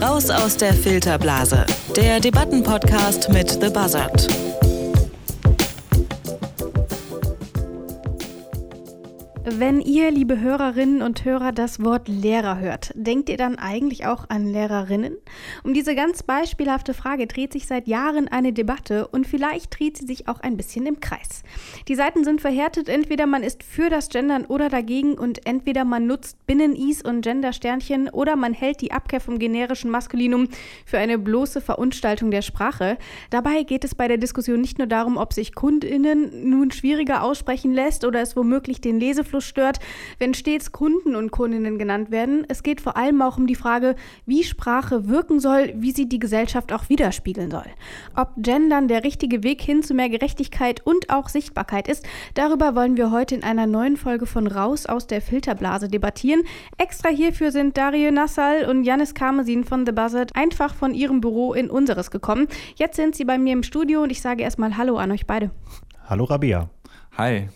Raus aus der Filterblase, der Debattenpodcast mit The Buzzard. Wenn ihr, liebe Hörerinnen und Hörer, das Wort Lehrer hört, denkt ihr dann eigentlich auch an Lehrerinnen? Um diese ganz beispielhafte Frage dreht sich seit Jahren eine Debatte und vielleicht dreht sie sich auch ein bisschen im Kreis. Die Seiten sind verhärtet, entweder man ist für das Gendern oder dagegen und entweder man nutzt Binnen-Is und Gender-Sternchen oder man hält die Abkehr vom generischen Maskulinum für eine bloße Verunstaltung der Sprache. Dabei geht es bei der Diskussion nicht nur darum, ob sich KundInnen nun schwieriger aussprechen lässt oder es womöglich den Lesefluss so stört, wenn stets Kunden und Kundinnen genannt werden. Es geht vor allem auch um die Frage, wie Sprache wirken soll, wie sie die Gesellschaft auch widerspiegeln soll. Ob Gendern der richtige Weg hin zu mehr Gerechtigkeit und auch Sichtbarkeit ist, darüber wollen wir heute in einer neuen Folge von Raus aus der Filterblase debattieren. Extra hierfür sind Dario Nassal und Janis Karmesin von The Buzzard einfach von ihrem Büro in unseres gekommen. Jetzt sind sie bei mir im Studio und ich sage erstmal Hallo an euch beide. Hallo Rabia. Hi.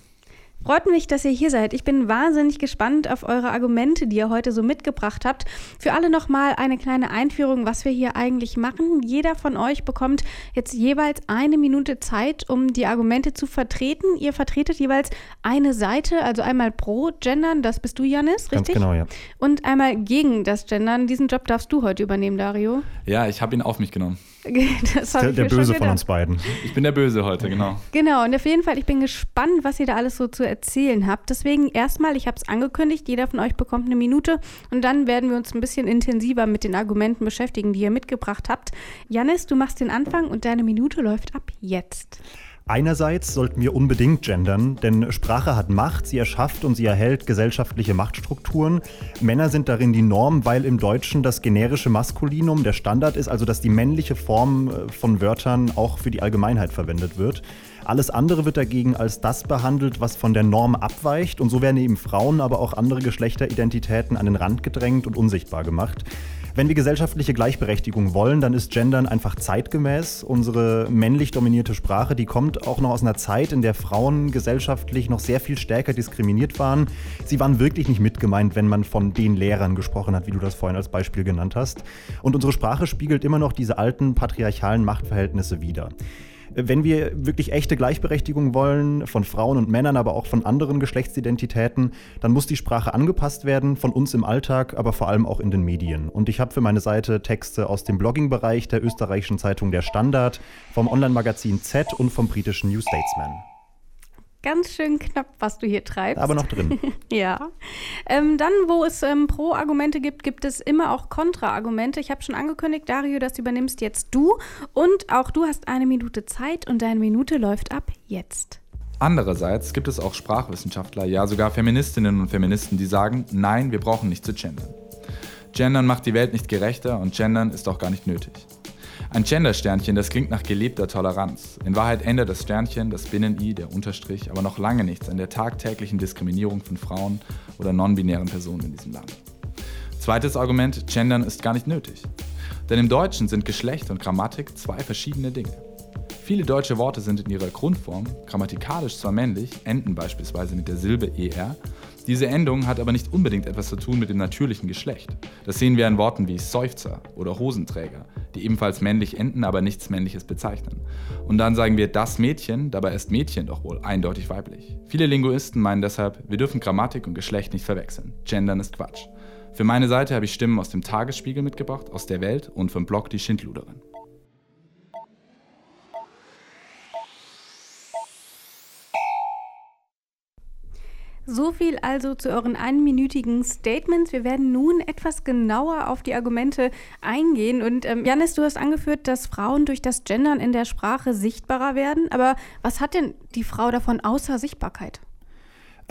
Freut mich, dass ihr hier seid. Ich bin wahnsinnig gespannt auf eure Argumente, die ihr heute so mitgebracht habt. Für alle nochmal eine kleine Einführung, was wir hier eigentlich machen. Jeder von euch bekommt jetzt jeweils eine Minute Zeit, um die Argumente zu vertreten. Ihr vertretet jeweils eine Seite, also einmal pro Gendern, das bist du, Janis, richtig? Ganz genau, ja. Und einmal gegen das Gendern. Diesen Job darfst du heute übernehmen, Dario. Ja, ich habe ihn auf mich genommen. Das der, der Böse von uns beiden. Ich bin der Böse heute, genau. Genau, und auf jeden Fall, ich bin gespannt, was ihr da alles so zu erzählen habt. Deswegen erstmal, ich habe es angekündigt, jeder von euch bekommt eine Minute und dann werden wir uns ein bisschen intensiver mit den Argumenten beschäftigen, die ihr mitgebracht habt. Janis, du machst den Anfang und deine Minute läuft ab jetzt. Einerseits sollten wir unbedingt gendern, denn Sprache hat Macht, sie erschafft und sie erhält gesellschaftliche Machtstrukturen. Männer sind darin die Norm, weil im Deutschen das generische Maskulinum der Standard ist, also dass die männliche Form äh, von Wörtern auch für die Allgemeinheit verwendet wird. Alles andere wird dagegen als das behandelt, was von der Norm abweicht und so werden eben Frauen, aber auch andere Geschlechteridentitäten an den Rand gedrängt und unsichtbar gemacht. Wenn wir gesellschaftliche Gleichberechtigung wollen, dann ist Gendern einfach zeitgemäß. Unsere männlich dominierte Sprache, die kommt auch noch aus einer Zeit, in der Frauen gesellschaftlich noch sehr viel stärker diskriminiert waren. Sie waren wirklich nicht mitgemeint, wenn man von den Lehrern gesprochen hat, wie du das vorhin als Beispiel genannt hast. Und unsere Sprache spiegelt immer noch diese alten patriarchalen Machtverhältnisse wider. Wenn wir wirklich echte Gleichberechtigung wollen, von Frauen und Männern, aber auch von anderen Geschlechtsidentitäten, dann muss die Sprache angepasst werden, von uns im Alltag, aber vor allem auch in den Medien. Und ich habe für meine Seite Texte aus dem Blogging-Bereich der österreichischen Zeitung Der Standard, vom Online-Magazin Z und vom britischen New Statesman ganz schön knapp, was du hier treibst. Aber noch drin. ja. Ähm, dann, wo es ähm, Pro-Argumente gibt, gibt es immer auch Kontra-Argumente. Ich habe schon angekündigt, Dario, das übernimmst jetzt du. Und auch du hast eine Minute Zeit und deine Minute läuft ab jetzt. Andererseits gibt es auch Sprachwissenschaftler, ja sogar Feministinnen und Feministen, die sagen, nein, wir brauchen nicht zu gendern. Gendern macht die Welt nicht gerechter und Gendern ist auch gar nicht nötig. Ein Gender-Sternchen, das klingt nach gelebter Toleranz. In Wahrheit ändert das Sternchen, das Binnen-I, der Unterstrich, aber noch lange nichts an der tagtäglichen Diskriminierung von Frauen oder non-binären Personen in diesem Land. Zweites Argument, Gendern ist gar nicht nötig. Denn im Deutschen sind Geschlecht und Grammatik zwei verschiedene Dinge. Viele deutsche Worte sind in ihrer Grundform, grammatikalisch zwar männlich, enden beispielsweise mit der Silbe er, diese Endung hat aber nicht unbedingt etwas zu tun mit dem natürlichen Geschlecht. Das sehen wir in Worten wie Seufzer oder Hosenträger, die ebenfalls männlich enden, aber nichts Männliches bezeichnen. Und dann sagen wir das Mädchen, dabei ist Mädchen doch wohl eindeutig weiblich. Viele Linguisten meinen deshalb, wir dürfen Grammatik und Geschlecht nicht verwechseln. Gendern ist Quatsch. Für meine Seite habe ich Stimmen aus dem Tagesspiegel mitgebracht, aus der Welt und vom Blog Die Schindluderin. So viel also zu euren einminütigen Statements. Wir werden nun etwas genauer auf die Argumente eingehen. Und ähm, Janis, du hast angeführt, dass Frauen durch das Gendern in der Sprache sichtbarer werden. Aber was hat denn die Frau davon außer Sichtbarkeit?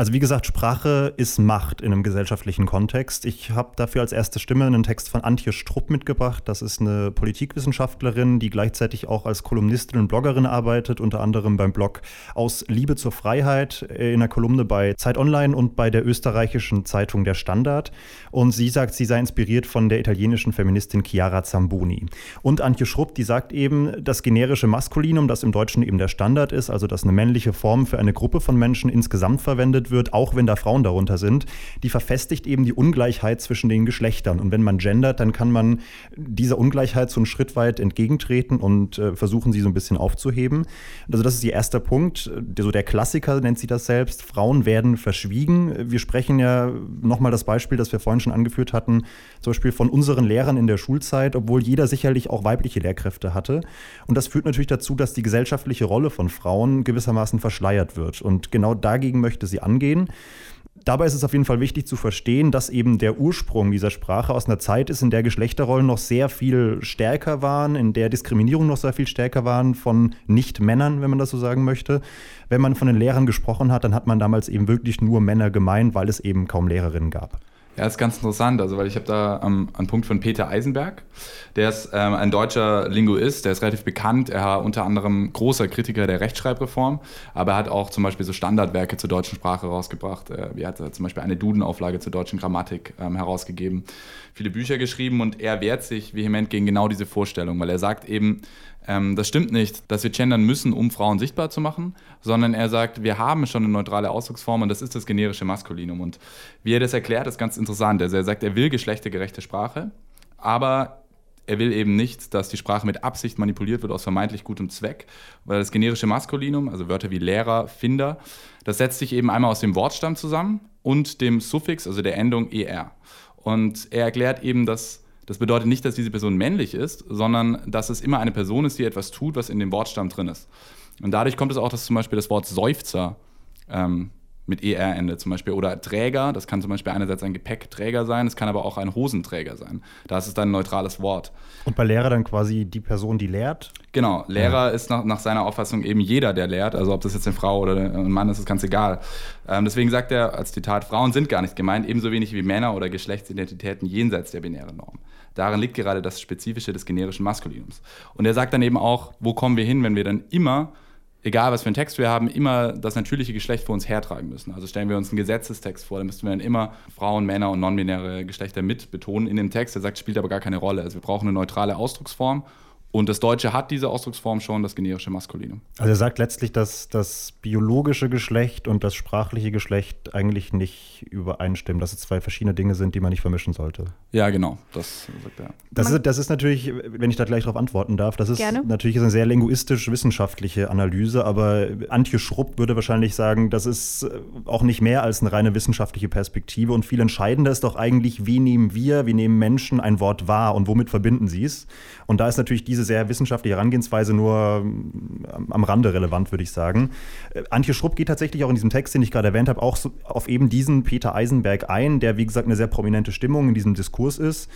Also wie gesagt, Sprache ist Macht in einem gesellschaftlichen Kontext. Ich habe dafür als erste Stimme einen Text von Antje Strupp mitgebracht. Das ist eine Politikwissenschaftlerin, die gleichzeitig auch als Kolumnistin und Bloggerin arbeitet, unter anderem beim Blog Aus Liebe zur Freiheit in einer Kolumne bei Zeit Online und bei der österreichischen Zeitung Der Standard. Und sie sagt, sie sei inspiriert von der italienischen Feministin Chiara Zamboni. Und Antje Schrupp, die sagt eben, das generische Maskulinum, das im Deutschen eben der Standard ist, also dass eine männliche Form für eine Gruppe von Menschen insgesamt verwendet wird, auch wenn da Frauen darunter sind, die verfestigt eben die Ungleichheit zwischen den Geschlechtern. Und wenn man gendert, dann kann man dieser Ungleichheit so einen Schritt weit entgegentreten und äh, versuchen, sie so ein bisschen aufzuheben. Also das ist ihr erster Punkt. So der Klassiker nennt sie das selbst. Frauen werden verschwiegen. Wir sprechen ja nochmal das Beispiel, das wir vorhin schon angeführt hatten, zum Beispiel von unseren Lehrern in der Schulzeit, obwohl jeder sicherlich auch weibliche Lehrkräfte hatte. Und das führt natürlich dazu, dass die gesellschaftliche Rolle von Frauen gewissermaßen verschleiert wird. Und genau dagegen möchte sie angehen. Dabei ist es auf jeden Fall wichtig zu verstehen, dass eben der Ursprung dieser Sprache aus einer Zeit ist, in der Geschlechterrollen noch sehr viel stärker waren, in der Diskriminierung noch sehr viel stärker waren von Nicht-Männern, wenn man das so sagen möchte. Wenn man von den Lehrern gesprochen hat, dann hat man damals eben wirklich nur Männer gemeint, weil es eben kaum Lehrerinnen gab. Ja, ist ganz interessant, also weil ich habe da ähm, einen Punkt von Peter Eisenberg, der ist ähm, ein deutscher Linguist, der ist relativ bekannt, er war unter anderem großer Kritiker der Rechtschreibreform, aber er hat auch zum Beispiel so Standardwerke zur deutschen Sprache rausgebracht, äh, er hat zum Beispiel eine Dudenauflage zur deutschen Grammatik ähm, herausgegeben, viele Bücher geschrieben. Und er wehrt sich vehement gegen genau diese Vorstellung, weil er sagt eben, ähm, das stimmt nicht, dass wir gendern müssen, um Frauen sichtbar zu machen, sondern er sagt, wir haben schon eine neutrale Ausdrucksform und das ist das generische Maskulinum. Und wie er das erklärt, ist ganz interessant. Also er sagt, er will geschlechtergerechte Sprache, aber er will eben nicht, dass die Sprache mit Absicht manipuliert wird aus vermeintlich gutem Zweck, weil das generische Maskulinum, also Wörter wie Lehrer, Finder, das setzt sich eben einmal aus dem Wortstamm zusammen und dem Suffix, also der Endung er. Und er erklärt eben, dass das bedeutet nicht, dass diese Person männlich ist, sondern dass es immer eine Person ist, die etwas tut, was in dem Wortstamm drin ist. Und dadurch kommt es auch, dass zum Beispiel das Wort Seufzer ähm, mit ER endet zum Beispiel. Oder Träger, das kann zum Beispiel einerseits ein Gepäckträger sein, es kann aber auch ein Hosenträger sein. Da ist es dann ein neutrales Wort. Und bei Lehrer dann quasi die Person, die lehrt? Genau, Lehrer ja. ist nach, nach, seiner Auffassung eben jeder, der lehrt. Also ob das jetzt eine Frau oder ein Mann ist, ist ganz egal. Ähm, deswegen sagt er als Zitat, Frauen sind gar nicht gemeint, ebenso wenig wie Männer oder Geschlechtsidentitäten jenseits der binären Norm. Darin liegt gerade das Spezifische des generischen Maskulinums. Und er sagt dann eben auch, wo kommen wir hin, wenn wir dann immer egal was für einen Text wir haben, immer das natürliche Geschlecht vor uns hertragen müssen. Also stellen wir uns einen Gesetzestext vor, dann müssten wir dann immer Frauen, Männer und non-binäre Geschlechter mit betonen in dem Text. Der sagt, spielt aber gar keine Rolle. Also wir brauchen eine neutrale Ausdrucksform und das Deutsche hat diese Ausdrucksform schon, das generische Maskulinum. Also er sagt letztlich, dass das biologische Geschlecht und das sprachliche Geschlecht eigentlich nicht übereinstimmen, dass es zwei verschiedene Dinge sind, die man nicht vermischen sollte. Ja, genau, das sagt er. Das ist, das ist natürlich, wenn ich da gleich darauf antworten darf, das ist Gerne. natürlich eine sehr linguistisch-wissenschaftliche Analyse, aber Antje Schrupp würde wahrscheinlich sagen, das ist auch nicht mehr als eine reine wissenschaftliche Perspektive und viel entscheidender ist doch eigentlich, wie nehmen wir, wie nehmen Menschen ein Wort wahr und womit verbinden sie es? Und da ist natürlich diese sehr wissenschaftliche Herangehensweise nur ähm, am Rande relevant, würde ich sagen. Äh, Antje Schrupp geht tatsächlich auch in diesem Text, den ich gerade erwähnt habe, auch so auf eben diesen Peter Eisenberg ein, der, wie gesagt, eine sehr prominente Stimmung in diesem Diskurs ist.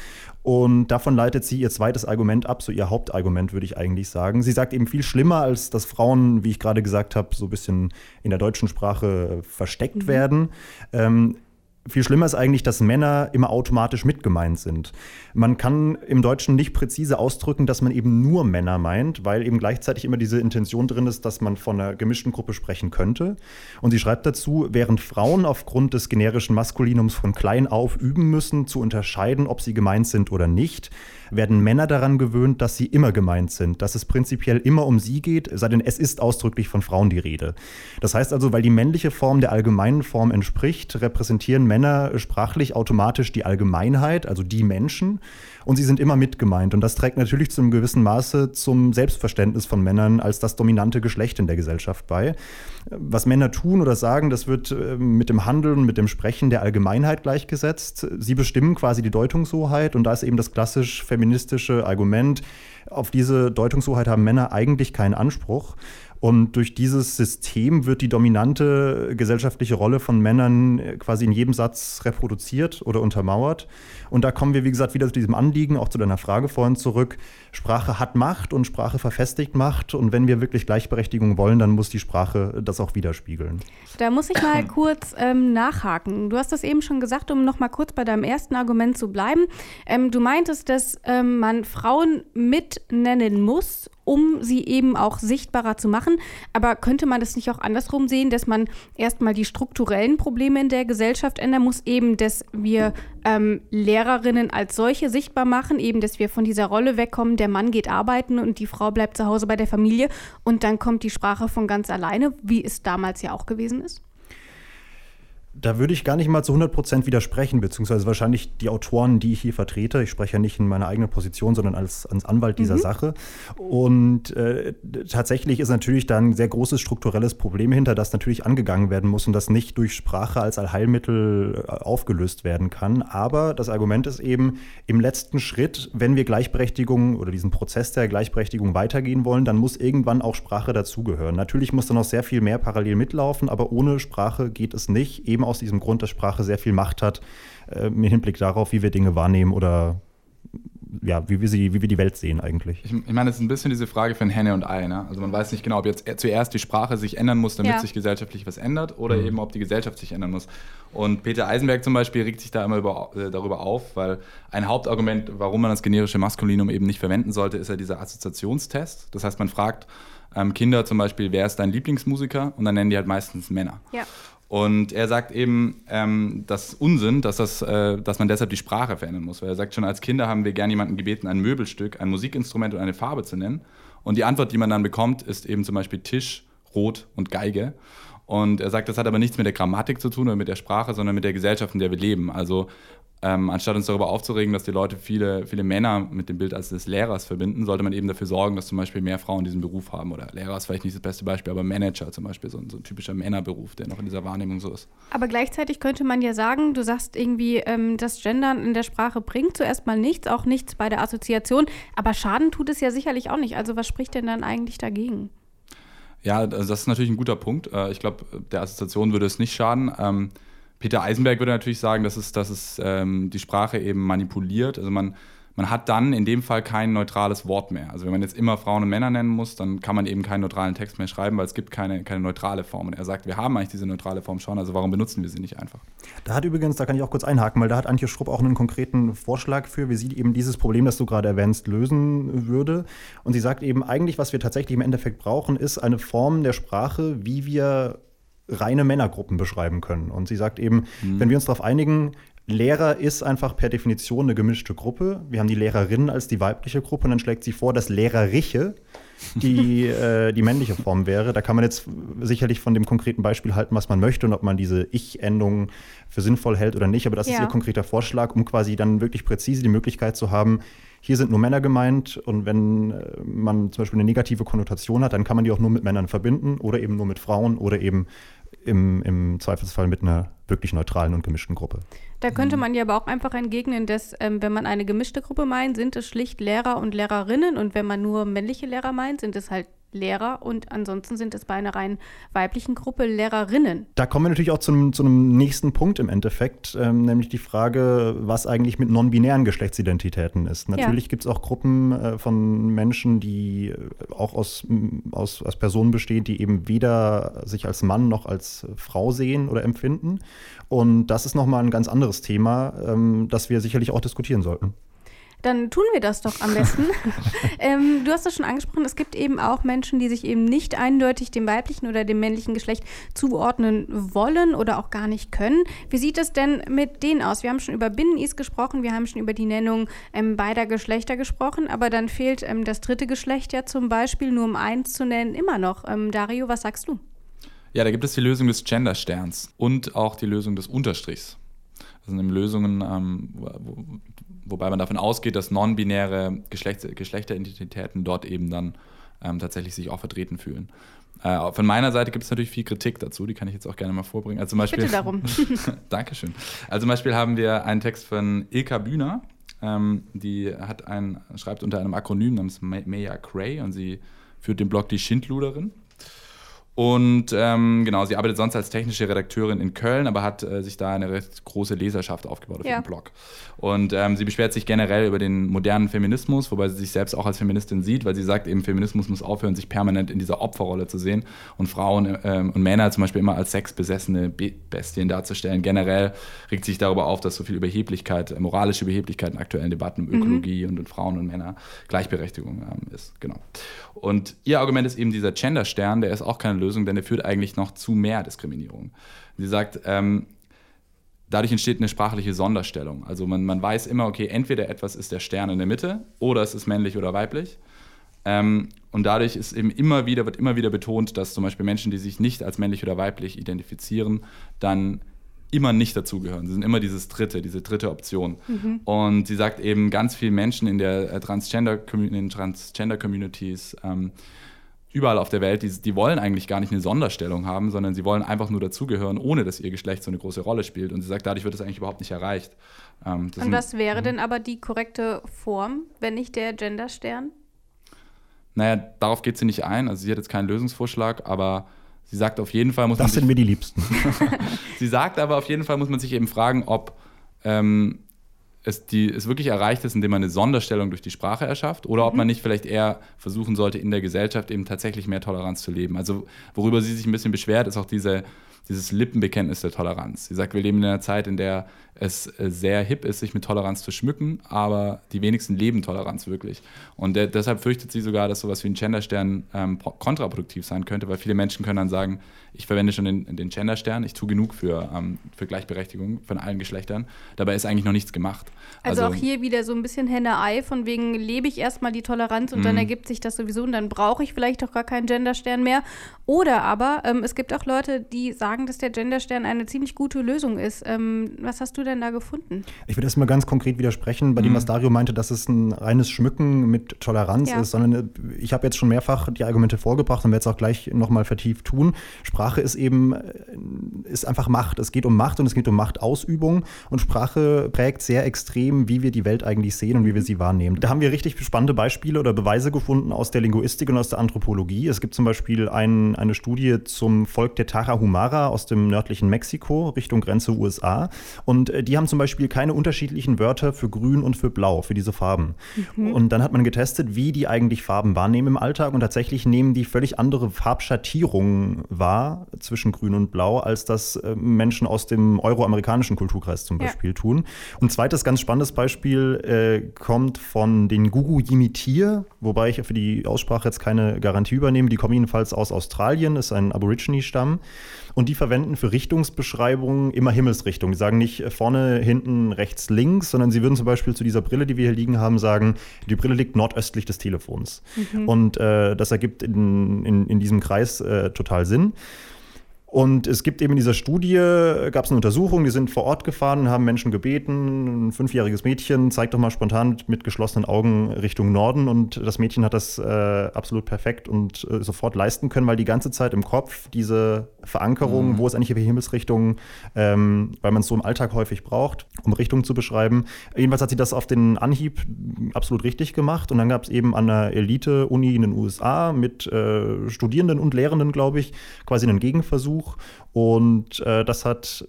Und davon leitet sie ihr zweites Argument ab, so ihr Hauptargument, würde ich eigentlich sagen. Sie sagt eben viel schlimmer, als dass Frauen, wie ich gerade gesagt habe, so ein bisschen in der deutschen Sprache versteckt mhm. werden. Ähm, viel schlimmer ist eigentlich, dass Männer immer automatisch mitgemeint sind. Man kann im Deutschen nicht präzise ausdrücken, dass man eben nur Männer meint, weil eben gleichzeitig immer diese Intention drin ist, dass man von einer gemischten Gruppe sprechen könnte. Und sie schreibt dazu, während Frauen aufgrund des generischen Maskulinums von klein auf üben müssen, zu unterscheiden, ob sie gemeint sind oder nicht, werden Männer daran gewöhnt, dass sie immer gemeint sind, dass es prinzipiell immer um sie geht, sei denn es ist ausdrücklich von Frauen die Rede. Das heißt also, weil die männliche Form der allgemeinen Form entspricht, repräsentieren Männer sprachlich automatisch die Allgemeinheit, also die Menschen, und sie sind immer mitgemeint. Und das trägt natürlich zu einem gewissen Maße zum Selbstverständnis von Männern als das dominante Geschlecht in der Gesellschaft bei. Was Männer tun oder sagen, das wird äh, mit dem Handeln, mit dem Sprechen der Allgemeinheit gleichgesetzt. Sie bestimmen quasi die Deutungshoheit und da ist eben das klassisch feministische Argument, auf diese Deutungshoheit haben Männer eigentlich keinen Anspruch. Und durch dieses System wird die dominante gesellschaftliche Rolle von Männern quasi in jedem Satz reproduziert oder untermauert. Und da kommen wir, wie gesagt, wieder zu diesem Anliegen, auch zu deiner Frage vorhin zurück. Sprache hat Macht und Sprache verfestigt Macht. Und wenn wir wirklich Gleichberechtigung wollen, dann muss die Sprache das auch widerspiegeln. Da muss ich mal kurz ähm, nachhaken. Du hast das eben schon gesagt, um noch mal kurz bei deinem ersten Argument zu bleiben. Ähm, du meintest, dass ähm, man Frauen mitnennen muss, um sie eben auch sichtbarer zu machen. Aber könnte man das nicht auch andersrum sehen, dass man erstmal die strukturellen Probleme in der Gesellschaft ändern muss, eben, dass wir ähm, Lehrerinnen als solche sichtbar machen, eben, dass wir von dieser Rolle wegkommen, der Mann geht arbeiten und die Frau bleibt zu Hause bei der Familie und dann kommt die Sprache von ganz alleine, wie es damals ja auch gewesen ist? Da würde ich gar nicht mal zu 100 Prozent widersprechen, beziehungsweise wahrscheinlich die Autoren, die ich hier vertrete. Ich spreche ja nicht in meiner eigenen Position, sondern als, als Anwalt dieser mhm. Sache. Und äh, tatsächlich ist natürlich da ein sehr großes strukturelles Problem hinter, das natürlich angegangen werden muss und das nicht durch Sprache als Allheilmittel äh, aufgelöst werden kann. Aber das Argument ist eben, im letzten Schritt, wenn wir Gleichberechtigung oder diesen Prozess der Gleichberechtigung weitergehen wollen, dann muss irgendwann auch Sprache dazugehören. Natürlich muss da noch sehr viel mehr parallel mitlaufen, aber ohne Sprache geht es nicht. Eben aus diesem Grund, dass Sprache sehr viel Macht hat äh, im Hinblick darauf, wie wir Dinge wahrnehmen oder ja, wie wir, sie, wie wir die Welt sehen eigentlich. Ich, ich meine, es ist ein bisschen diese Frage von Henne und Ei. Ne? Also man weiß nicht genau, ob jetzt zuerst die Sprache sich ändern muss, damit ja. sich gesellschaftlich was ändert, oder mhm. eben ob die Gesellschaft sich ändern muss. Und Peter Eisenberg zum Beispiel regt sich da immer über, äh, darüber auf, weil ein Hauptargument, warum man das generische Maskulinum eben nicht verwenden sollte, ist ja dieser Assoziationstest. Das heißt, man fragt ähm, Kinder zum Beispiel, wer ist dein Lieblingsmusiker? Und dann nennen die halt meistens Männer. Ja. Und er sagt eben, ähm, das Unsinn, dass, das, äh, dass man deshalb die Sprache verändern muss. Weil er sagt, schon als Kinder haben wir gern jemanden gebeten, ein Möbelstück, ein Musikinstrument und eine Farbe zu nennen. Und die Antwort, die man dann bekommt, ist eben zum Beispiel Tisch, Rot und Geige. Und er sagt, das hat aber nichts mit der Grammatik zu tun oder mit der Sprache, sondern mit der Gesellschaft, in der wir leben. Also ähm, anstatt uns darüber aufzuregen, dass die Leute viele, viele Männer mit dem Bild als des Lehrers verbinden, sollte man eben dafür sorgen, dass zum Beispiel mehr Frauen diesen Beruf haben. Oder Lehrer ist vielleicht nicht das beste Beispiel, aber Manager zum Beispiel, so ein, so ein typischer Männerberuf, der noch in dieser Wahrnehmung so ist. Aber gleichzeitig könnte man ja sagen, du sagst irgendwie, ähm, das Gendern in der Sprache bringt zuerst mal nichts, auch nichts bei der Assoziation, aber Schaden tut es ja sicherlich auch nicht. Also was spricht denn dann eigentlich dagegen? Ja, also das ist natürlich ein guter Punkt. Äh, ich glaube, der Assoziation würde es nicht schaden. Peter Eisenberg würde natürlich sagen, dass es, dass es ähm, die Sprache eben manipuliert. Also man, man hat dann in dem Fall kein neutrales Wort mehr. Also wenn man jetzt immer Frauen und Männer nennen muss, dann kann man eben keinen neutralen Text mehr schreiben, weil es gibt keine, keine neutrale Form. Und er sagt, wir haben eigentlich diese neutrale Form schon, also warum benutzen wir sie nicht einfach? Da hat übrigens, da kann ich auch kurz einhaken, weil da hat Antje Schrupp auch einen konkreten Vorschlag für, wie sie eben dieses Problem, das du gerade erwähnst, lösen würde. Und sie sagt eben, eigentlich, was wir tatsächlich im Endeffekt brauchen, ist eine Form der Sprache, wie wir reine Männergruppen beschreiben können. Und sie sagt eben, mhm. wenn wir uns darauf einigen, Lehrer ist einfach per Definition eine gemischte Gruppe. Wir haben die Lehrerin als die weibliche Gruppe und dann schlägt sie vor, dass Lehreriche die, äh, die männliche Form wäre. Da kann man jetzt sicherlich von dem konkreten Beispiel halten, was man möchte und ob man diese Ich-Endung für sinnvoll hält oder nicht. Aber das ja. ist ihr konkreter Vorschlag, um quasi dann wirklich präzise die Möglichkeit zu haben, hier sind nur Männer gemeint und wenn äh, man zum Beispiel eine negative Konnotation hat, dann kann man die auch nur mit Männern verbinden oder eben nur mit Frauen oder eben im, im Zweifelsfall mit einer wirklich neutralen und gemischten Gruppe. Da könnte man ja aber auch einfach entgegnen, dass ähm, wenn man eine gemischte Gruppe meint, sind es schlicht Lehrer und Lehrerinnen und wenn man nur männliche Lehrer meint, sind es halt Lehrer und ansonsten sind es bei einer rein weiblichen Gruppe Lehrerinnen. Da kommen wir natürlich auch zu einem, zu einem nächsten Punkt im Endeffekt, ähm, nämlich die Frage, was eigentlich mit non-binären Geschlechtsidentitäten ist. Natürlich ja. gibt es auch Gruppen äh, von Menschen, die äh, auch aus, aus, aus Personen bestehen, die eben weder sich als Mann noch als Frau sehen oder empfinden. Und das ist nochmal ein ganz anderes Thema, ähm, das wir sicherlich auch diskutieren sollten. Dann tun wir das doch am besten. ähm, du hast es schon angesprochen, es gibt eben auch Menschen, die sich eben nicht eindeutig dem weiblichen oder dem männlichen Geschlecht zuordnen wollen oder auch gar nicht können. Wie sieht es denn mit denen aus? Wir haben schon über Binnen-Is gesprochen, wir haben schon über die Nennung ähm, beider Geschlechter gesprochen, aber dann fehlt ähm, das dritte Geschlecht ja zum Beispiel, nur um eins zu nennen, immer noch. Ähm, Dario, was sagst du? Ja, da gibt es die Lösung des Gendersterns und auch die Lösung des Unterstrichs. Das sind Lösungen, ähm, wo, wobei man davon ausgeht, dass non-binäre Geschlechts Geschlechteridentitäten dort eben dann ähm, tatsächlich sich auch vertreten fühlen. Äh, von meiner Seite gibt es natürlich viel Kritik dazu, die kann ich jetzt auch gerne mal vorbringen. Also zum Beispiel, Bitte darum. Dankeschön. Also zum Beispiel haben wir einen Text von Ilka Bühner, ähm, die hat ein, schreibt unter einem Akronym namens Maya Cray und sie führt den Blog Die Schindluderin. Und ähm, genau, sie arbeitet sonst als technische Redakteurin in Köln, aber hat äh, sich da eine recht große Leserschaft aufgebaut auf ja. ihrem Blog. Und ähm, sie beschwert sich generell über den modernen Feminismus, wobei sie sich selbst auch als Feministin sieht, weil sie sagt eben, Feminismus muss aufhören, sich permanent in dieser Opferrolle zu sehen und Frauen ähm, und Männer zum Beispiel immer als sexbesessene Bestien darzustellen. Generell regt sich darüber auf, dass so viel Überheblichkeit, moralische Überheblichkeit in aktuellen Debatten um mhm. Ökologie mhm. und, und, Frauen und Männer Gleichberechtigung ähm, ist. Genau. Und ihr Argument ist eben dieser Genderstern, der ist auch keine Lösung, denn der führt eigentlich noch zu mehr Diskriminierung. Sie sagt, ähm, dadurch entsteht eine sprachliche Sonderstellung. Also man, man weiß immer, okay, entweder etwas ist der Stern in der Mitte oder es ist männlich oder weiblich. Ähm, und dadurch ist eben immer wieder, wird immer wieder betont, dass zum Beispiel Menschen, die sich nicht als männlich oder weiblich identifizieren, dann immer nicht dazugehören. Sie sind immer dieses dritte, diese dritte Option. Mhm. Und sie sagt eben, ganz viele Menschen in der äh, Transgender, in den Transgender-Communities, ähm, überall auf der Welt, die, die wollen eigentlich gar nicht eine Sonderstellung haben, sondern sie wollen einfach nur dazugehören, ohne dass ihr Geschlecht so eine große Rolle spielt. Und sie sagt, dadurch wird das eigentlich überhaupt nicht erreicht. Ähm, Und was wäre mhm. denn aber die korrekte Form, wenn nicht der Genderstern? Naja, darauf geht sie nicht ein. Also sie hat jetzt keinen Lösungsvorschlag, aber sie sagt auf jeden Fall muss das man. Das sind mir die Liebsten. sie sagt aber auf jeden Fall muss man sich eben fragen, ob ähm, es, die, es wirklich erreicht ist, indem man eine Sonderstellung durch die Sprache erschafft oder mhm. ob man nicht vielleicht eher versuchen sollte, in der Gesellschaft eben tatsächlich mehr Toleranz zu leben. Also worüber sie sich ein bisschen beschwert, ist auch diese, dieses Lippenbekenntnis der Toleranz. Sie sagt, wir leben in einer Zeit, in der es äh, sehr hip ist, sich mit Toleranz zu schmücken, aber die wenigsten leben Toleranz wirklich. Und de deshalb fürchtet sie sogar, dass sowas wie ein Genderstern ähm, kontraproduktiv sein könnte, weil viele Menschen können dann sagen, ich verwende schon den, den Genderstern, ich tue genug für, ähm, für Gleichberechtigung von allen Geschlechtern. Dabei ist eigentlich noch nichts gemacht. Also, also auch hier wieder so ein bisschen Henne-Ei, von wegen lebe ich erstmal die Toleranz und dann mhm. ergibt sich das sowieso und dann brauche ich vielleicht doch gar keinen Genderstern mehr. Oder aber ähm, es gibt auch Leute, die sagen, dass der Genderstern eine ziemlich gute Lösung ist. Ähm, was hast du denn da gefunden? Ich würde erstmal ganz konkret widersprechen, bei mhm. dem, was Dario meinte, dass es ein reines Schmücken mit Toleranz ja. ist, sondern äh, ich habe jetzt schon mehrfach die Argumente vorgebracht und werde es auch gleich nochmal vertieft tun. Sprache ist eben, äh, ist einfach Macht. Es geht um Macht und es geht um Machtausübung und Sprache prägt sehr extrem, wie wir die Welt eigentlich sehen und wie wir sie wahrnehmen. Da haben wir richtig spannende Beispiele oder Beweise gefunden aus der Linguistik und aus der Anthropologie. Es gibt zum Beispiel ein, eine Studie zum Volk der Tarahumara aus dem nördlichen Mexiko Richtung Grenze USA und äh, die haben zum Beispiel keine unterschiedlichen Wörter für grün und für blau, für diese Farben. Mhm. Und dann hat man getestet, wie die eigentlich Farben wahrnehmen im Alltag. Und tatsächlich nehmen die völlig andere Farbschattierungen wahr zwischen grün und blau, als das äh, Menschen aus dem euroamerikanischen Kulturkreis zum Beispiel ja. tun. Und ein zweites ganz spannendes Beispiel äh, kommt von den Gugu Yimitir, wobei ich für die Aussprache jetzt keine Garantie übernehme. Die kommen jedenfalls aus Australien, ist ein Aborigine-Stamm. Und die verwenden für Richtungsbeschreibungen immer Himmelsrichtung. Die sagen nicht äh, vorne, hinten, rechts, links, sondern sie würden zum Beispiel zu dieser Brille, die wir hier liegen haben, sagen, die Brille liegt nordöstlich des Telefons. Mhm. Und äh, das ergibt in, in, in diesem Kreis äh, total Sinn. Und es gibt eben in dieser Studie, gab es eine Untersuchung, die sind vor Ort gefahren und haben Menschen gebeten, ein fünfjähriges Mädchen, zeigt doch mal spontan mit geschlossenen Augen Richtung Norden. Und das Mädchen hat das äh, absolut perfekt und äh, sofort leisten können, weil die ganze Zeit im Kopf diese Verankerung, mhm. wo ist eigentlich die Himmelsrichtung, ähm, weil man es so im Alltag häufig braucht, um Richtungen zu beschreiben. Jedenfalls hat sie das auf den Anhieb absolut richtig gemacht. Und dann gab es eben an der Elite-Uni in den USA mit äh, Studierenden und Lehrenden, glaube ich, quasi einen Gegenversuch Buch. Und äh, das hat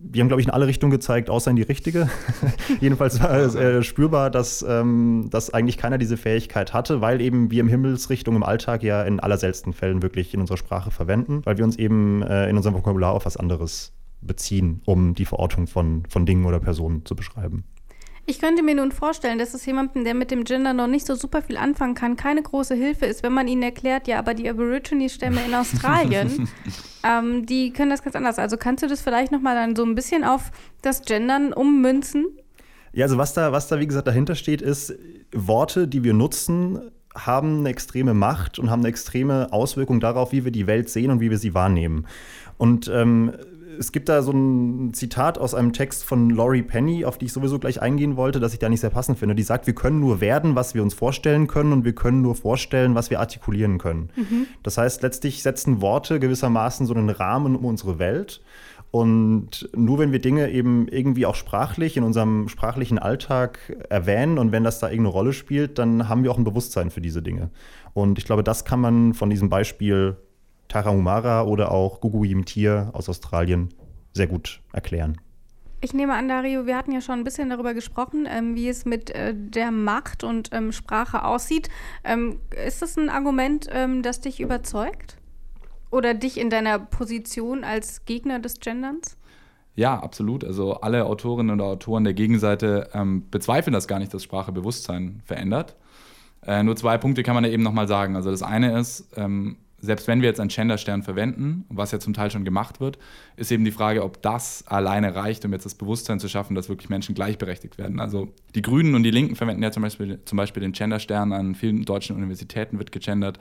wir haben, glaube ich, in alle Richtungen gezeigt, außer in die richtige. Jedenfalls war es äh, spürbar, dass, ähm, dass eigentlich keiner diese Fähigkeit hatte, weil eben wir im Himmelsrichtung im Alltag ja in allerseltensten Fällen wirklich in unserer Sprache verwenden, weil wir uns eben äh, in unserem Vokabular auf was anderes beziehen, um die Verortung von, von Dingen oder Personen zu beschreiben. Ich könnte mir nun vorstellen, dass es jemandem, der mit dem Gender noch nicht so super viel anfangen kann, keine große Hilfe ist, wenn man ihnen erklärt, ja, aber die Aborigine-Stämme in Australien, ähm, die können das ganz anders. Also kannst du das vielleicht nochmal dann so ein bisschen auf das Gendern ummünzen? Ja, also was da, was da, wie gesagt, dahinter steht, ist, Worte, die wir nutzen, haben eine extreme Macht und haben eine extreme Auswirkung darauf, wie wir die Welt sehen und wie wir sie wahrnehmen. Und ähm, es gibt da so ein Zitat aus einem Text von Laurie Penny, auf die ich sowieso gleich eingehen wollte, das ich da nicht sehr passend finde. Die sagt, wir können nur werden, was wir uns vorstellen können und wir können nur vorstellen, was wir artikulieren können. Mhm. Das heißt, letztlich setzen Worte gewissermaßen so einen Rahmen um unsere Welt. Und nur wenn wir Dinge eben irgendwie auch sprachlich in unserem sprachlichen Alltag erwähnen und wenn das da irgendeine Rolle spielt, dann haben wir auch ein Bewusstsein für diese Dinge. Und ich glaube, das kann man von diesem Beispiel Tarahumara oder auch Gugu Yimtir aus Australien sehr gut erklären. Ich nehme an, Dario, wir hatten ja schon ein bisschen darüber gesprochen, ähm, wie es mit äh, der Macht und ähm, Sprache aussieht. Ähm, ist das ein Argument, ähm, das dich überzeugt? Oder dich in deiner Position als Gegner des Genderns? Ja, absolut. Also alle Autorinnen oder Autoren der Gegenseite ähm, bezweifeln das gar nicht, dass Sprache Bewusstsein verändert. Äh, nur zwei Punkte kann man da eben nochmal sagen. Also das eine ist, ähm, selbst wenn wir jetzt einen Genderstern verwenden, was ja zum Teil schon gemacht wird, ist eben die Frage, ob das alleine reicht, um jetzt das Bewusstsein zu schaffen, dass wirklich Menschen gleichberechtigt werden. Also die Grünen und die Linken verwenden ja zum Beispiel, zum Beispiel den Genderstern an vielen deutschen Universitäten wird gegendert.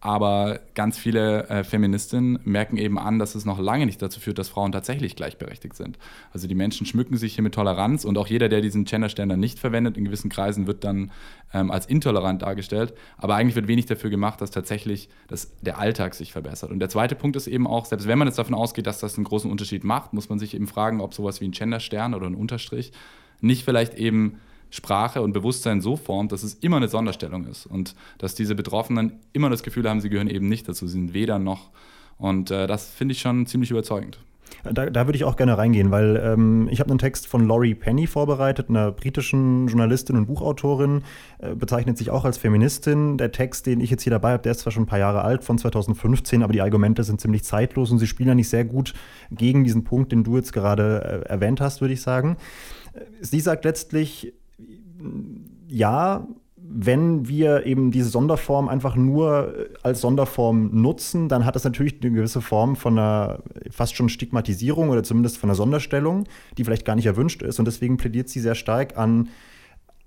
Aber ganz viele äh, Feministinnen merken eben an, dass es noch lange nicht dazu führt, dass Frauen tatsächlich gleichberechtigt sind. Also die Menschen schmücken sich hier mit Toleranz und auch jeder, der diesen Genderständer nicht verwendet, in gewissen Kreisen wird dann ähm, als intolerant dargestellt. Aber eigentlich wird wenig dafür gemacht, dass tatsächlich dass der Alltag sich verbessert. Und der zweite Punkt ist eben auch, selbst wenn man jetzt davon ausgeht, dass das einen großen Unterschied macht, muss man sich eben fragen, ob sowas wie ein Genderstern oder ein Unterstrich nicht vielleicht eben Sprache und Bewusstsein so formt, dass es immer eine Sonderstellung ist und dass diese Betroffenen immer das Gefühl haben, sie gehören eben nicht dazu, sie sind weder noch. Und äh, das finde ich schon ziemlich überzeugend. Da, da, würde ich auch gerne reingehen, weil ähm, ich habe einen Text von Laurie Penny vorbereitet, einer britischen Journalistin und Buchautorin, äh, bezeichnet sich auch als Feministin. Der Text, den ich jetzt hier dabei habe, der ist zwar schon ein paar Jahre alt, von 2015, aber die Argumente sind ziemlich zeitlos und sie spielen nicht sehr gut gegen diesen Punkt, den du jetzt gerade äh, erwähnt hast, würde ich sagen. Äh, sie sagt letztlich, ja, wenn wir eben diese Sonderform einfach nur äh, als Sonderform nutzen, dann hat das natürlich eine gewisse Form von einer fast schon Stigmatisierung oder zumindest von einer Sonderstellung, die vielleicht gar nicht erwünscht ist. Und deswegen plädiert sie sehr stark an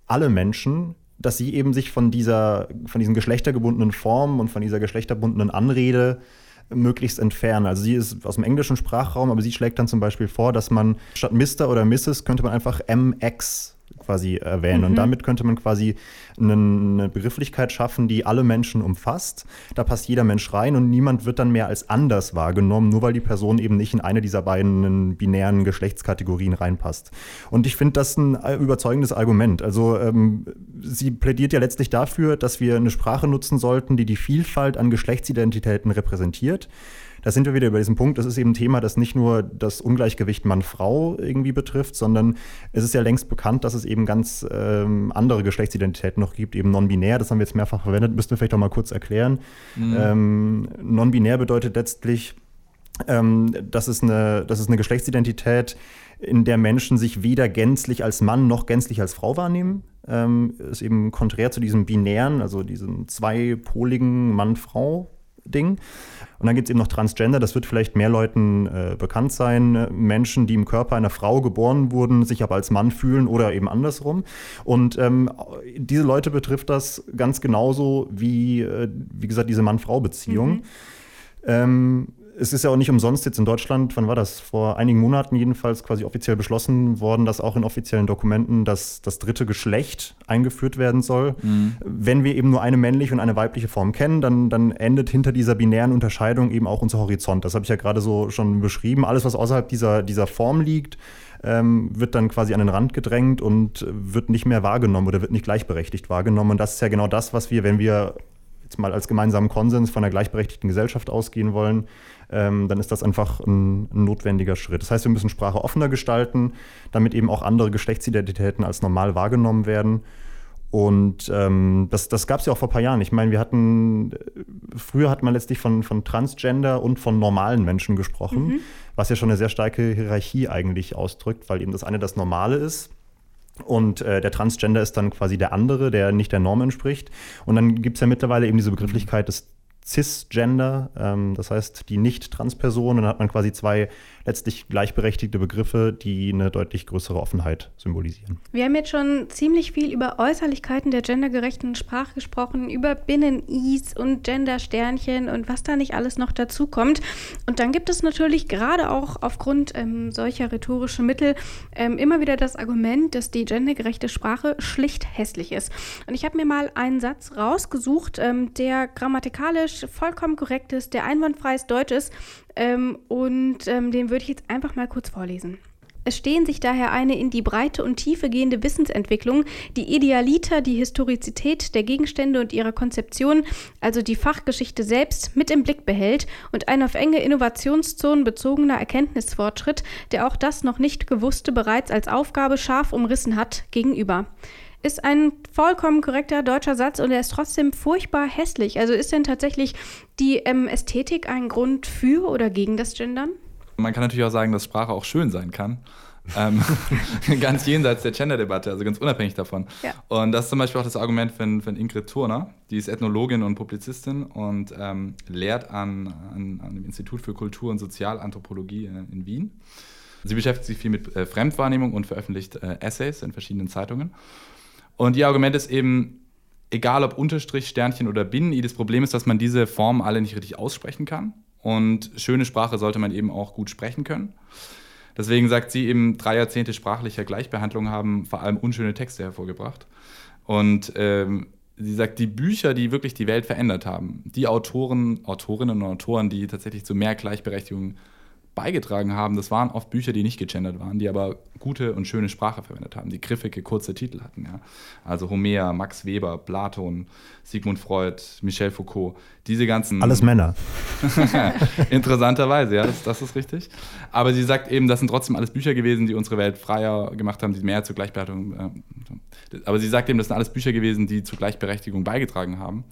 alle Menschen, dass sie eben sich von dieser, von diesen geschlechtergebundenen Formen und von dieser geschlechterbundenen Anrede möglichst entfernen. Also sie ist aus dem englischen Sprachraum, aber sie schlägt dann zum Beispiel vor, dass man statt Mr. oder Mrs. könnte man einfach MX quasi erwähnen. Mhm. Und damit könnte man quasi eine Begrifflichkeit schaffen, die alle Menschen umfasst. Da passt jeder Mensch rein und niemand wird dann mehr als anders wahrgenommen, nur weil die Person eben nicht in eine dieser beiden binären Geschlechtskategorien reinpasst. Und ich finde das ein äh, überzeugendes Argument. Also ähm, sie plädiert ja letztlich dafür, dass wir eine Sprache nutzen sollten, die die Vielfalt an Geschlechtsidentitäten repräsentiert da sind wir wieder über diesen Punkt. Das ist eben ein Thema, das nicht nur das Ungleichgewicht Mann-Frau irgendwie betrifft, sondern es ist ja längst bekannt, dass es eben ganz ähm, andere Geschlechtsidentitäten noch gibt, eben non-binär. Das haben wir jetzt mehrfach verwendet, müssten wir vielleicht auch mal kurz erklären. Mhm. Ähm, non-binär bedeutet letztlich, ähm, das, ist eine, das ist eine Geschlechtsidentität, in der Menschen sich weder gänzlich als Mann noch gänzlich als Frau wahrnehmen. Ähm, ist eben konträr zu diesem binären, also diesem zweipoligen Mann-Frau-Ding. Und dann gibt es eben noch Transgender, das wird vielleicht mehr Leuten äh, bekannt sein. Menschen, die im Körper einer Frau geboren wurden, sich aber als Mann fühlen oder eben andersrum. Und ähm, diese Leute betrifft das ganz genauso wie, äh, wie gesagt, diese Mann-Frau-Beziehung. Mhm. Ähm, es ist ja auch nicht umsonst jetzt in Deutschland, wann war das? Vor einigen Monaten jedenfalls quasi offiziell beschlossen worden, dass auch in offiziellen Dokumenten das, das dritte Geschlecht eingeführt werden soll. Mhm. Wenn wir eben nur eine männliche und eine weibliche Form kennen, dann, dann endet hinter dieser binären Unterscheidung eben auch unser Horizont. Das habe ich ja gerade so schon beschrieben. Alles, was außerhalb dieser, dieser Form liegt, ähm, wird dann quasi an den Rand gedrängt und wird nicht mehr wahrgenommen oder wird nicht gleichberechtigt wahrgenommen. Und das ist ja genau das, was wir, wenn wir jetzt mal als gemeinsamen Konsens von einer gleichberechtigten Gesellschaft ausgehen wollen, ähm, dann ist das einfach ein, ein, notwendiger Schritt. Das heißt, wir müssen Sprache offener gestalten, damit eben auch andere Geschlechtsidentitäten als normal wahrgenommen werden. Und ähm, das, das gab es ja auch vor ein paar Jahren. Ich meine, wir hatten, früher hat man letztlich von, von Transgender und von normalen Menschen gesprochen, mhm. was ja schon eine sehr starke Hierarchie eigentlich ausdrückt, weil eben das eine das Normale ist. Und äh, der Transgender ist dann quasi der andere, der nicht der Norm entspricht. Und dann gibt es ja mittlerweile eben diese Begrifflichkeit des Cisgender, ähm, das heißt die Nicht-Trans-Person. Dann hat man quasi zwei letztlich gleichberechtigte Begriffe, die eine deutlich größere Offenheit symbolisieren. Wir haben jetzt schon ziemlich viel über Äußerlichkeiten der gendergerechten Sprache gesprochen, über Binnen-Is und Gender-Sternchen und was da nicht alles noch dazu kommt. Und dann gibt es natürlich gerade auch aufgrund ähm, solcher rhetorischen Mittel ähm, immer wieder das Argument, dass die gendergerechte Sprache schlicht hässlich ist. Und ich habe mir mal einen Satz rausgesucht, ähm, der grammatikalisch vollkommen korrekt ist, der einwandfreies Deutsch ist, ähm, und ähm, den würde ich jetzt einfach mal kurz vorlesen. Es stehen sich daher eine in die Breite und Tiefe gehende Wissensentwicklung, die Idealiter, die Historizität der Gegenstände und ihrer Konzeption, also die Fachgeschichte selbst, mit im Blick behält und ein auf enge Innovationszonen bezogener Erkenntnisfortschritt, der auch das noch nicht Gewusste bereits als Aufgabe scharf umrissen hat, gegenüber ist ein vollkommen korrekter deutscher Satz und er ist trotzdem furchtbar hässlich. Also ist denn tatsächlich die ähm, Ästhetik ein Grund für oder gegen das Gendern? Man kann natürlich auch sagen, dass Sprache auch schön sein kann. ähm, ganz jenseits der Gender-Debatte, also ganz unabhängig davon. Ja. Und das ist zum Beispiel auch das Argument von, von Ingrid Turner, die ist Ethnologin und Publizistin und ähm, lehrt an, an, an, dem Institut für Kultur- und Sozialanthropologie in, in Wien. Sie beschäftigt sich viel mit äh, Fremdwahrnehmung und veröffentlicht äh, Essays in verschiedenen Zeitungen. Und ihr Argument ist eben, egal ob Unterstrich, Sternchen oder Binnen-I, das Problem ist, dass man diese Formen alle nicht richtig aussprechen kann. Und schöne Sprache sollte man eben auch gut sprechen können. Deswegen sagt sie eben, drei Jahrzehnte sprachlicher Gleichbehandlung haben vor allem unschöne Texte hervorgebracht. Und ähm, sie sagt, die Bücher, die wirklich die Welt verändert haben, die Autoren, Autorinnen und Autoren, die tatsächlich zu mehr Gleichberechtigung beigetragen haben, das waren oft Bücher, die nicht gegendert waren, die aber gute und schöne Sprache verwendet haben, die griffige, kurze Titel hatten. Ja. Also Homer, Max Weber, Platon, Sigmund Freud, Michel Foucault, diese ganzen. Alles Männer. Interessanterweise, ja, das, das, ist richtig. Aber sie sagt eben, das sind trotzdem alles Bücher gewesen, die unsere Welt freier gemacht haben, die mehr zur Gleichberechtigung. Äh, aber sie sagt eben, das sind alles Bücher gewesen, die zur Gleichberechtigung beigetragen haben.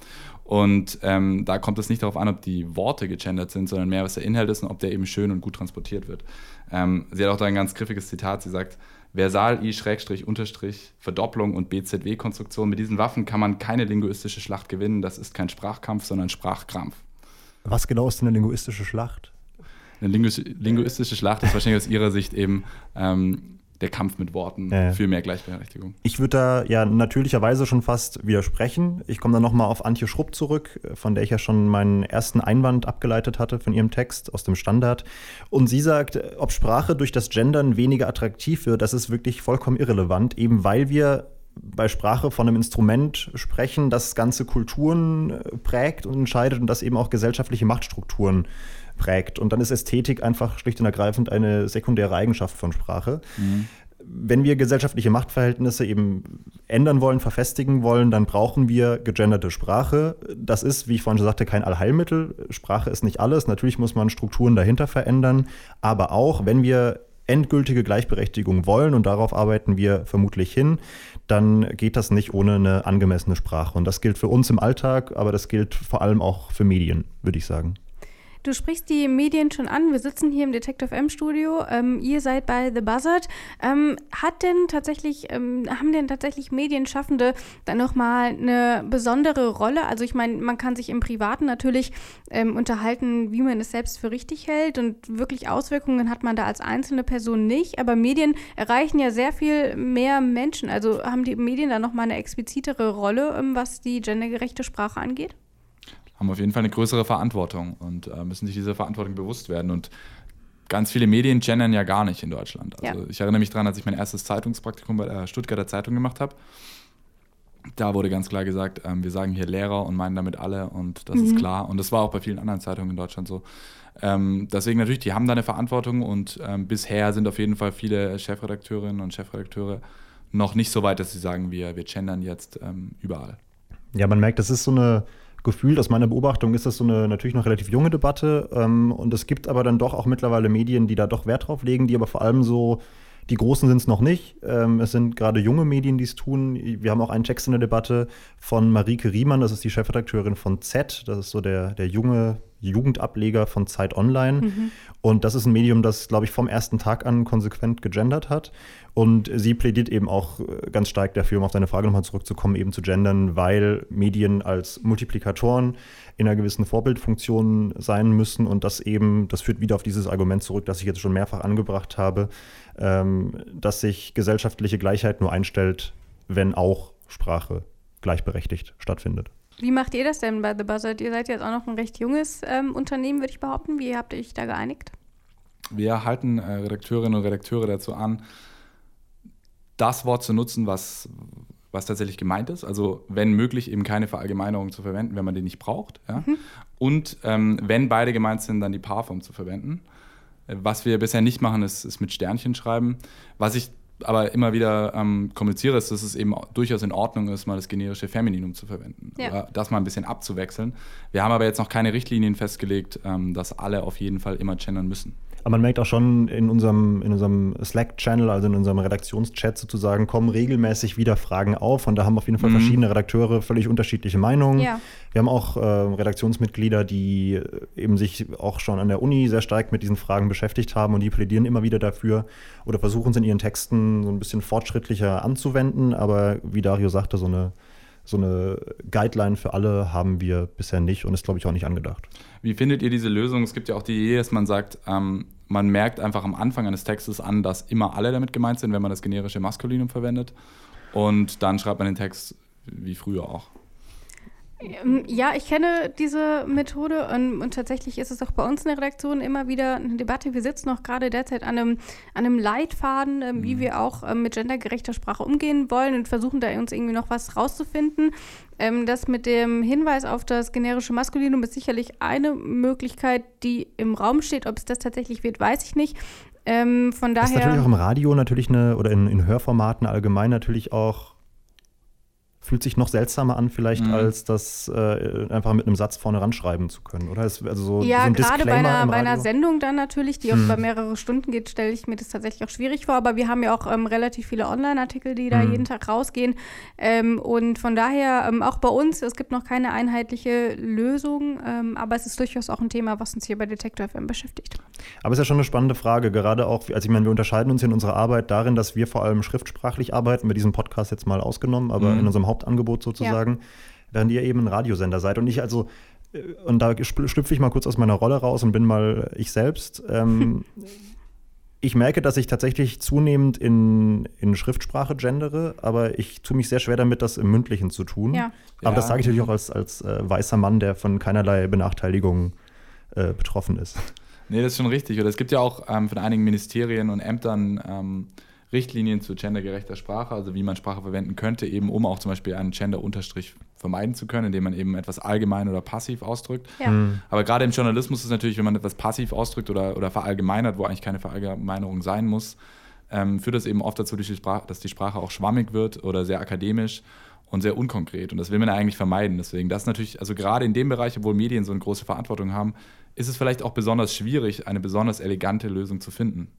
Und ähm, da kommt es nicht darauf an, ob die Worte gegendert sind, sondern mehr, was der Inhalt ist und ob der eben schön und gut transportiert wird. Ähm, sie hat auch da ein ganz griffiges Zitat. Sie sagt, Versal, I, Schrägstrich, Unterstrich, Verdopplung und BZW-Konstruktion. Mit diesen Waffen kann man keine linguistische Schlacht gewinnen. Das ist kein Sprachkampf, sondern Sprachkrampf. Was genau ist denn eine linguistische Schlacht? Eine linguistische Schlacht ist wahrscheinlich aus ihrer Sicht eben ähm, der Kampf mit Worten ja. für mehr Gleichberechtigung. Ich würde da ja natürlicherweise schon fast widersprechen. Ich komme dann nochmal auf Antje Schrupp zurück, von der ich ja schon meinen ersten Einwand abgeleitet hatte von ihrem Text aus dem Standard. Und sie sagt, ob Sprache durch das Gendern weniger attraktiv wird, das ist wirklich vollkommen irrelevant, eben weil wir bei Sprache von einem Instrument sprechen, das ganze Kulturen äh, prägt und entscheidet und das eben auch gesellschaftliche Machtstrukturen prägt. Und dann ist Ästhetik einfach schlicht und ergreifend eine sekundäre Eigenschaft von Sprache. Mhm. Wenn wir gesellschaftliche Machtverhältnisse eben ändern wollen, verfestigen wollen, dann brauchen wir gegenderte Sprache. Das ist, wie ich vorhin schon sagte, kein Allheilmittel. Sprache ist nicht alles. Natürlich muss man Strukturen dahinter verändern. Aber auch, wenn wir endgültige Gleichberechtigung wollen, und darauf arbeiten wir vermutlich hin, dann geht das nicht ohne eine angemessene Sprache. Und das gilt für uns im Alltag, aber das gilt vor allem auch für Medien, würde ich sagen. Du sprichst die Medien schon an. Wir sitzen hier im Detective M Studio. Ähm, ihr seid bei The Buzzard. Ähm, hat denn tatsächlich, ähm, haben denn tatsächlich Medienschaffende dann nochmal eine besondere Rolle? Also ich meine, man kann sich im Privaten natürlich ähm, unterhalten, wie man es selbst für richtig hält und wirklich Auswirkungen hat man da als einzelne Person nicht. Aber Medien erreichen ja sehr viel mehr Menschen. Also haben die Medien da nochmal eine explizitere Rolle, ähm, was die gendergerechte Sprache angeht? Haben auf jeden Fall eine größere Verantwortung und äh, müssen sich dieser Verantwortung bewusst werden. Und ganz viele Medien gendern ja gar nicht in Deutschland. Also ja. ich erinnere mich daran, als ich mein erstes Zeitungspraktikum bei der Stuttgarter Zeitung gemacht habe. Da wurde ganz klar gesagt, ähm, wir sagen hier Lehrer und meinen damit alle und das mhm. ist klar. Und das war auch bei vielen anderen Zeitungen in Deutschland so. Ähm, deswegen natürlich, die haben da eine Verantwortung und ähm, bisher sind auf jeden Fall viele Chefredakteurinnen und Chefredakteure noch nicht so weit, dass sie sagen, wir, wir gendern jetzt ähm, überall. Ja, man merkt, das ist so eine gefühlt, aus meiner Beobachtung ist das so eine natürlich noch relativ junge Debatte. Ähm, und es gibt aber dann doch auch mittlerweile Medien, die da doch Wert drauf legen, die aber vor allem so, die Großen sind es noch nicht. Ähm, es sind gerade junge Medien, die es tun. Wir haben auch einen Text in der Debatte von Marike Riemann, das ist die Chefredakteurin von Z, das ist so der, der junge Jugendableger von Zeit Online. Mhm. Und das ist ein Medium, das, glaube ich, vom ersten Tag an konsequent gegendert hat. Und sie plädiert eben auch äh, ganz stark dafür, um auf deine Frage nochmal zurückzukommen, eben zu gendern, weil Medien als Multiplikatoren in einer gewissen Vorbildfunktion sein müssen. Und das eben, das führt wieder auf dieses Argument zurück, das ich jetzt schon mehrfach angebracht habe, ähm, dass sich gesellschaftliche Gleichheit nur einstellt, wenn auch Sprache gleichberechtigt stattfindet. Wie macht ihr das denn bei The Buzzard? Ihr seid jetzt auch noch ein recht junges ähm, Unternehmen, würde ich behaupten. Wie habt ihr euch da geeinigt? Wir halten äh, Redakteurinnen und Redakteure dazu an, das Wort zu nutzen, was, was tatsächlich gemeint ist. Also wenn möglich eben keine Verallgemeinerung zu verwenden, wenn man die nicht braucht. Ja? Mhm. Und ähm, wenn beide gemeint sind, dann die Paarform zu verwenden. Äh, was wir bisher nicht machen, ist, ist mit Sternchen schreiben. Was ich aber immer wieder ähm, kommuniziere, ist, dass es eben durchaus in Ordnung ist, mal das generische Femininum zu verwenden. Ja. Oder das mal ein bisschen abzuwechseln. Wir haben aber jetzt noch keine Richtlinien festgelegt, ähm, dass alle auf jeden Fall immer gendern müssen. Aber man merkt auch schon in unserem, in unserem Slack-Channel, also in unserem Redaktionschat sozusagen, kommen regelmäßig wieder Fragen auf. Und da haben auf jeden Fall mhm. verschiedene Redakteure völlig unterschiedliche Meinungen. Ja. Wir haben auch äh, Redaktionsmitglieder, die eben sich auch schon an der Uni sehr stark mit diesen Fragen beschäftigt haben und die plädieren immer wieder dafür oder versuchen es in ihren Texten so ein bisschen fortschrittlicher anzuwenden. Aber wie Dario sagte, so eine so eine Guideline für alle haben wir bisher nicht und ist, glaube ich, auch nicht angedacht. Wie findet ihr diese Lösung? Es gibt ja auch die Idee, dass man sagt, ähm, man merkt einfach am Anfang eines Textes an, dass immer alle damit gemeint sind, wenn man das generische Maskulinum verwendet. Und dann schreibt man den Text wie früher auch. Ähm, ja, ich kenne diese Methode und, und, tatsächlich ist es auch bei uns in der Redaktion immer wieder eine Debatte. Wir sitzen auch gerade derzeit an einem, an einem Leitfaden, äh, wie mhm. wir auch äh, mit gendergerechter Sprache umgehen wollen und versuchen da uns irgendwie noch was rauszufinden. Ähm, das mit dem Hinweis auf das generische Maskulinum ist sicherlich eine Möglichkeit, die im Raum steht. Ob es das tatsächlich wird, weiß ich nicht. Ähm, von daher. Das ist natürlich auch im Radio natürlich eine, oder in, in Hörformaten allgemein natürlich auch fühlt sich noch seltsamer an, vielleicht, mhm. als das äh, einfach mit einem Satz vorne ranschreiben zu können, oder? Ist, also so, ja, so gerade bei einer, bei einer Sendung dann natürlich, die mhm. auch über mehrere Stunden geht, stelle ich mir das tatsächlich auch schwierig vor. Aber wir haben ja auch ähm, relativ viele Online-Artikel, die da mhm. jeden Tag rausgehen. Ähm, und von daher, ähm, auch bei uns, es gibt noch keine einheitliche Lösung, ähm, aber es ist durchaus auch ein Thema, was uns hier bei Detektor FM beschäftigt. Aber es ist ja schon eine spannende Frage, gerade auch, also ich meine, wir unterscheiden uns in unserer Arbeit darin, dass wir vor allem schriftsprachlich arbeiten, mit diesem Podcast jetzt mal ausgenommen, aber mhm. in unserem Haupt Hauptangebot sozusagen, ja. während ihr eben ein Radiosender seid. Und ich also, äh, und da schlüpfe ich mal kurz aus meiner Rolle raus und bin mal ich selbst. Ähm, ich merke, dass ich tatsächlich zunehmend in, in Schriftsprache gendere, aber ich tue mich sehr schwer damit, das im Mündlichen zu tun. Ja. Aber ja. das sage ich natürlich auch als, als äh, weißer Mann, der von keinerlei Benachteiligung äh, betroffen ist. Nee, das ist schon richtig. Oder es gibt ja auch ähm, von einigen Ministerien und Ämtern ähm, Richtlinien zu gendergerechter Sprache, also wie man Sprache verwenden könnte, eben um auch zum Beispiel einen Gender-Unterstrich vermeiden zu können, indem man eben etwas allgemein oder passiv ausdrückt. Ja. Mhm. Aber gerade im Journalismus ist es natürlich, wenn man etwas passiv ausdrückt oder, oder verallgemeinert, wo eigentlich keine Verallgemeinerung sein muss, ähm, führt das eben oft dazu, dass die Sprache auch schwammig wird oder sehr akademisch und sehr unkonkret. Und das will man eigentlich vermeiden. Deswegen, das natürlich, also gerade in dem Bereich, obwohl Medien so eine große Verantwortung haben, ist es vielleicht auch besonders schwierig, eine besonders elegante Lösung zu finden.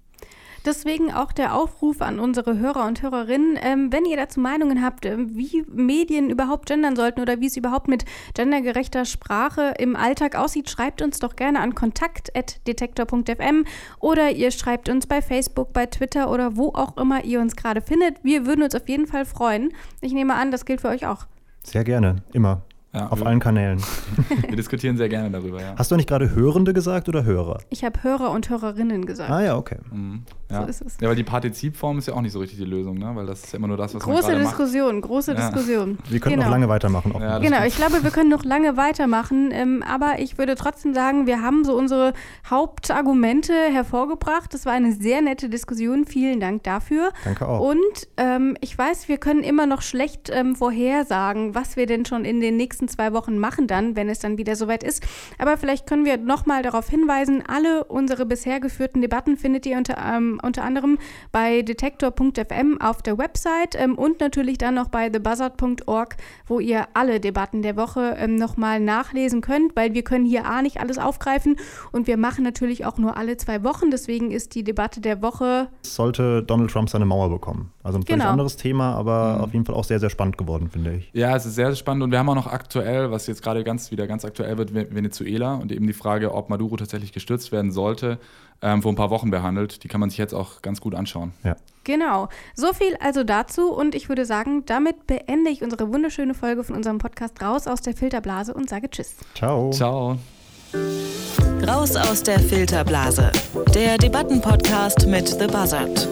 Deswegen auch der Aufruf an unsere Hörer und Hörerinnen, ähm, wenn ihr dazu Meinungen habt, äh, wie Medien überhaupt gendern sollten oder wie es überhaupt mit gendergerechter Sprache im Alltag aussieht, schreibt uns doch gerne an kontakt.detektor.fm oder ihr schreibt uns bei Facebook, bei Twitter oder wo auch immer ihr uns gerade findet. Wir würden uns auf jeden Fall freuen. Ich nehme an, das gilt für euch auch. Sehr gerne, immer. Ja, auf allen Kanälen. Wir diskutieren sehr gerne darüber, ja. Hast du nicht gerade Hörende gesagt oder Hörer? Ich habe Hörer und Hörerinnen gesagt. Ah ja, okay. Mhm. Ja. So ist es. Ja, weil die Partizipform ist ja auch nicht so richtig die Lösung, ne? Weil das ist ja immer nur das, was große man Diskussion, macht. Große ja. Diskussion, Wir können genau. noch lange weitermachen. Ja, genau, ich glaube, wir können noch lange weitermachen. Ähm, aber ich würde trotzdem sagen, wir haben so unsere Hauptargumente hervorgebracht. Das war eine sehr nette Diskussion. Vielen Dank dafür. Danke auch. Und ähm, ich weiß, wir können immer noch schlecht ähm, vorhersagen, was wir denn schon in den nächsten zwei Wochen machen machen dann, wenn es dann wieder soweit ist. Aber vielleicht können wir nochmal darauf hinweisen, alle unsere bisher geführten Debatten findet ihr unter, ähm, unter anderem bei detektor.fm auf der Website ähm, und natürlich dann noch bei thebuzzard.org, wo ihr alle Debatten der Woche ähm, nochmal nachlesen könnt, weil wir können hier A nicht alles aufgreifen und wir machen natürlich auch nur alle zwei Wochen. Deswegen ist die Debatte der Woche. Sollte Donald Trump seine Mauer bekommen. Also ein völlig genau. anderes Thema, aber mhm. auf jeden Fall auch sehr, sehr spannend geworden, finde ich. Ja, es ist sehr spannend und wir haben auch noch aktuell, was jetzt gerade gerade ganz wieder ganz aktuell wird, Venezuela und eben die Frage, ob Maduro tatsächlich gestürzt werden sollte, ähm, vor ein paar Wochen behandelt. Die kann man sich jetzt auch ganz gut anschauen. Ja. Genau. So viel also dazu und ich würde sagen, damit beende ich unsere wunderschöne Folge von unserem Podcast raus aus der Filterblase und sage Tschüss. Ciao. Ciao. Raus aus der Filterblase. Der Debattenpodcast mit The Buzzard.